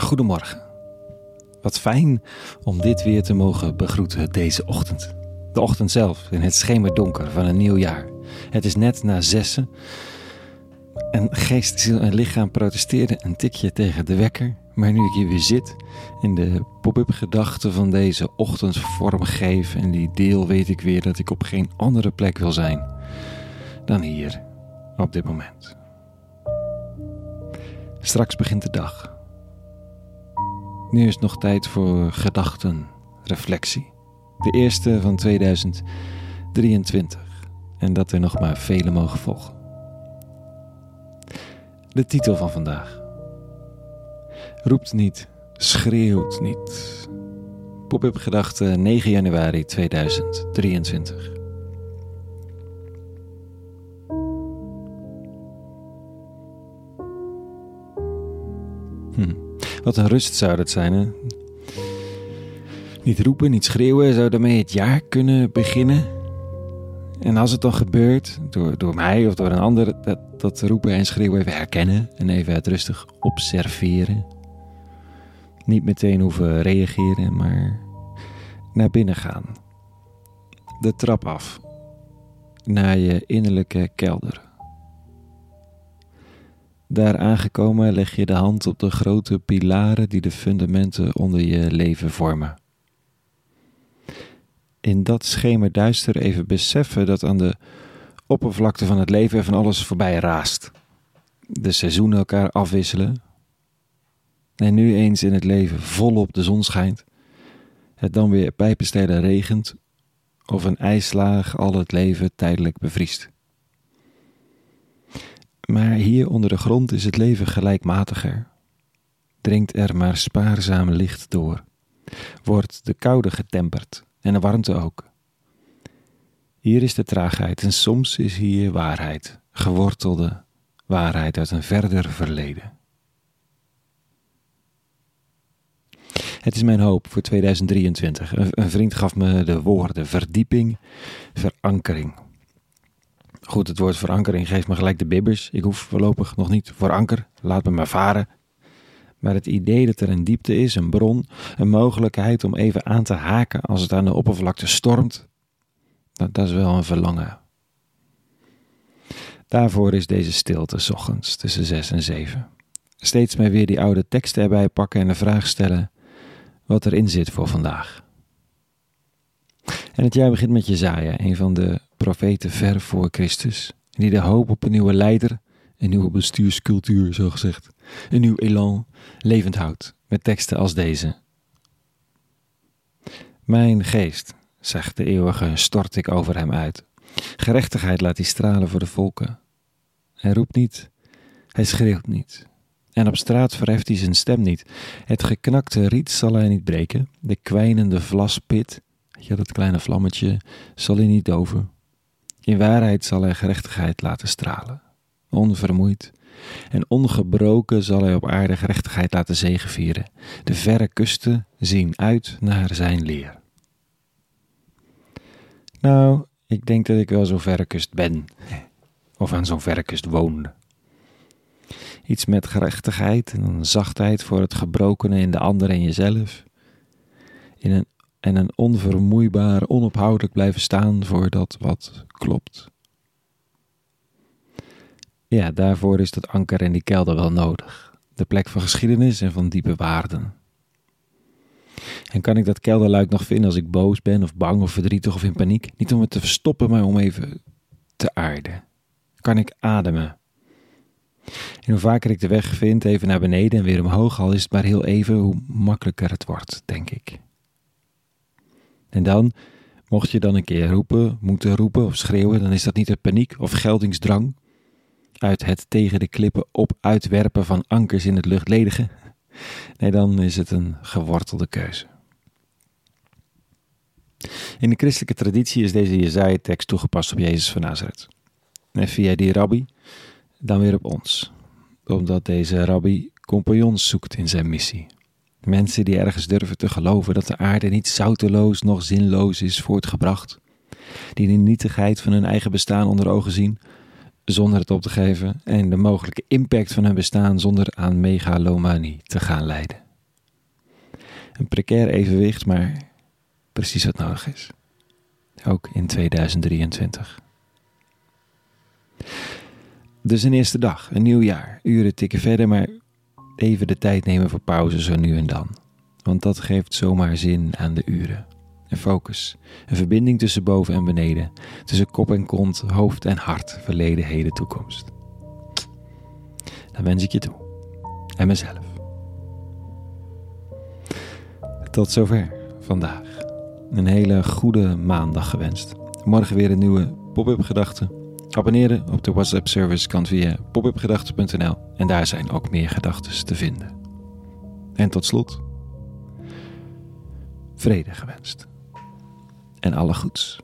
Goedemorgen. Wat fijn om dit weer te mogen begroeten deze ochtend. De ochtend zelf, in het schemerdonker van een nieuw jaar. Het is net na zessen. En geest, ziel en lichaam protesteerden een tikje tegen de wekker. Maar nu ik hier weer zit en de pop-up gedachten van deze ochtend vormgeef en die deel, weet ik weer dat ik op geen andere plek wil zijn dan hier op dit moment. Straks begint de dag. Nu is nog tijd voor gedachten, reflectie. De eerste van 2023 en dat er nog maar vele mogen volgen. De titel van vandaag. Roept niet, schreeuwt niet. Pop-up gedachten 9 januari 2023. Hm. Wat een rust zou dat zijn, hè? Niet roepen, niet schreeuwen, zou daarmee het jaar kunnen beginnen. En als het dan gebeurt, door, door mij of door een ander, dat, dat roepen en schreeuwen even herkennen en even het rustig observeren. Niet meteen hoeven reageren, maar naar binnen gaan. De trap af, naar je innerlijke kelder. Daar aangekomen leg je de hand op de grote pilaren die de fundamenten onder je leven vormen. In dat schemerduister even beseffen dat aan de oppervlakte van het leven van alles voorbij raast. De seizoenen elkaar afwisselen. En nu eens in het leven volop de zon schijnt. Het dan weer pijpenstelen regent. Of een ijslaag al het leven tijdelijk bevriest. Maar hier onder de grond is het leven gelijkmatiger. Dringt er maar spaarzaam licht door. Wordt de koude getemperd en de warmte ook. Hier is de traagheid en soms is hier waarheid, gewortelde waarheid uit een verder verleden. Het is mijn hoop voor 2023. Een vriend gaf me de woorden verdieping, verankering. Goed, het woord verankering geeft me gelijk de bibbers. Ik hoef voorlopig nog niet voor anker, laat me maar varen. Maar het idee dat er een diepte is, een bron, een mogelijkheid om even aan te haken als het aan de oppervlakte stormt, dat, dat is wel een verlangen. Daarvoor is deze stilte s ochtends tussen zes en zeven. Steeds maar weer die oude teksten erbij pakken en de vraag stellen wat erin zit voor vandaag. En het jaar begint met Jezaja, een van de profeten ver voor Christus, die de hoop op een nieuwe leider, een nieuwe bestuurscultuur, zo gezegd, een nieuw elan levend houdt, met teksten als deze. Mijn geest, zegt de eeuwige, stort ik over hem uit. Gerechtigheid laat hij stralen voor de volken. Hij roept niet, hij schreeuwt niet. En op straat verheft hij zijn stem niet. Het geknakte riet zal hij niet breken, de kwijnende vlaspit, ja, dat kleine vlammetje, zal hij niet doven. In waarheid zal hij gerechtigheid laten stralen, onvermoeid en ongebroken zal hij op aarde gerechtigheid laten zegevieren. De verre kusten zien uit naar zijn leer. Nou, ik denk dat ik wel zo'n verre kust ben, of aan zo'n verre kust woon. Iets met gerechtigheid en een zachtheid voor het gebrokene in de ander en jezelf. In een, en een onvermoeibaar, onophoudelijk blijven staan voor dat wat klopt. Ja, daarvoor is dat anker en die kelder wel nodig. De plek van geschiedenis en van diepe waarden. En kan ik dat kelderluik nog vinden als ik boos ben of bang of verdrietig of in paniek? Niet om het te verstoppen, maar om even te aarden. Kan ik ademen? En hoe vaker ik de weg vind, even naar beneden en weer omhoog, al is het maar heel even, hoe makkelijker het wordt, denk ik. En dan, mocht je dan een keer roepen, moeten roepen of schreeuwen, dan is dat niet uit paniek of geldingsdrang, uit het tegen de klippen op uitwerpen van ankers in het luchtledige. Nee, dan is het een gewortelde keuze. In de christelijke traditie is deze Jezaja-tekst toegepast op Jezus van Nazareth. En via die rabbi dan weer op ons, omdat deze rabbi compagnons zoekt in zijn missie. Mensen die ergens durven te geloven dat de aarde niet zouteloos noch zinloos is voortgebracht, die de nietigheid van hun eigen bestaan onder ogen zien, zonder het op te geven, en de mogelijke impact van hun bestaan zonder aan megalomanie te gaan leiden. Een precair evenwicht, maar precies wat nodig is. Ook in 2023. Dus een eerste dag, een nieuw jaar. Uren tikken verder, maar even de tijd nemen voor pauze zo nu en dan. Want dat geeft zomaar zin aan de uren. Een focus, een verbinding tussen boven en beneden, tussen kop en kont, hoofd en hart, verleden, heden, toekomst. Dan wens ik je toe. En mezelf. Tot zover vandaag. Een hele goede maandag gewenst. Morgen weer een nieuwe pop-up gedachte. Abonneren op de WhatsApp service kan via popupgedachten.nl en daar zijn ook meer gedachten te vinden. En tot slot, vrede gewenst. En alle goeds.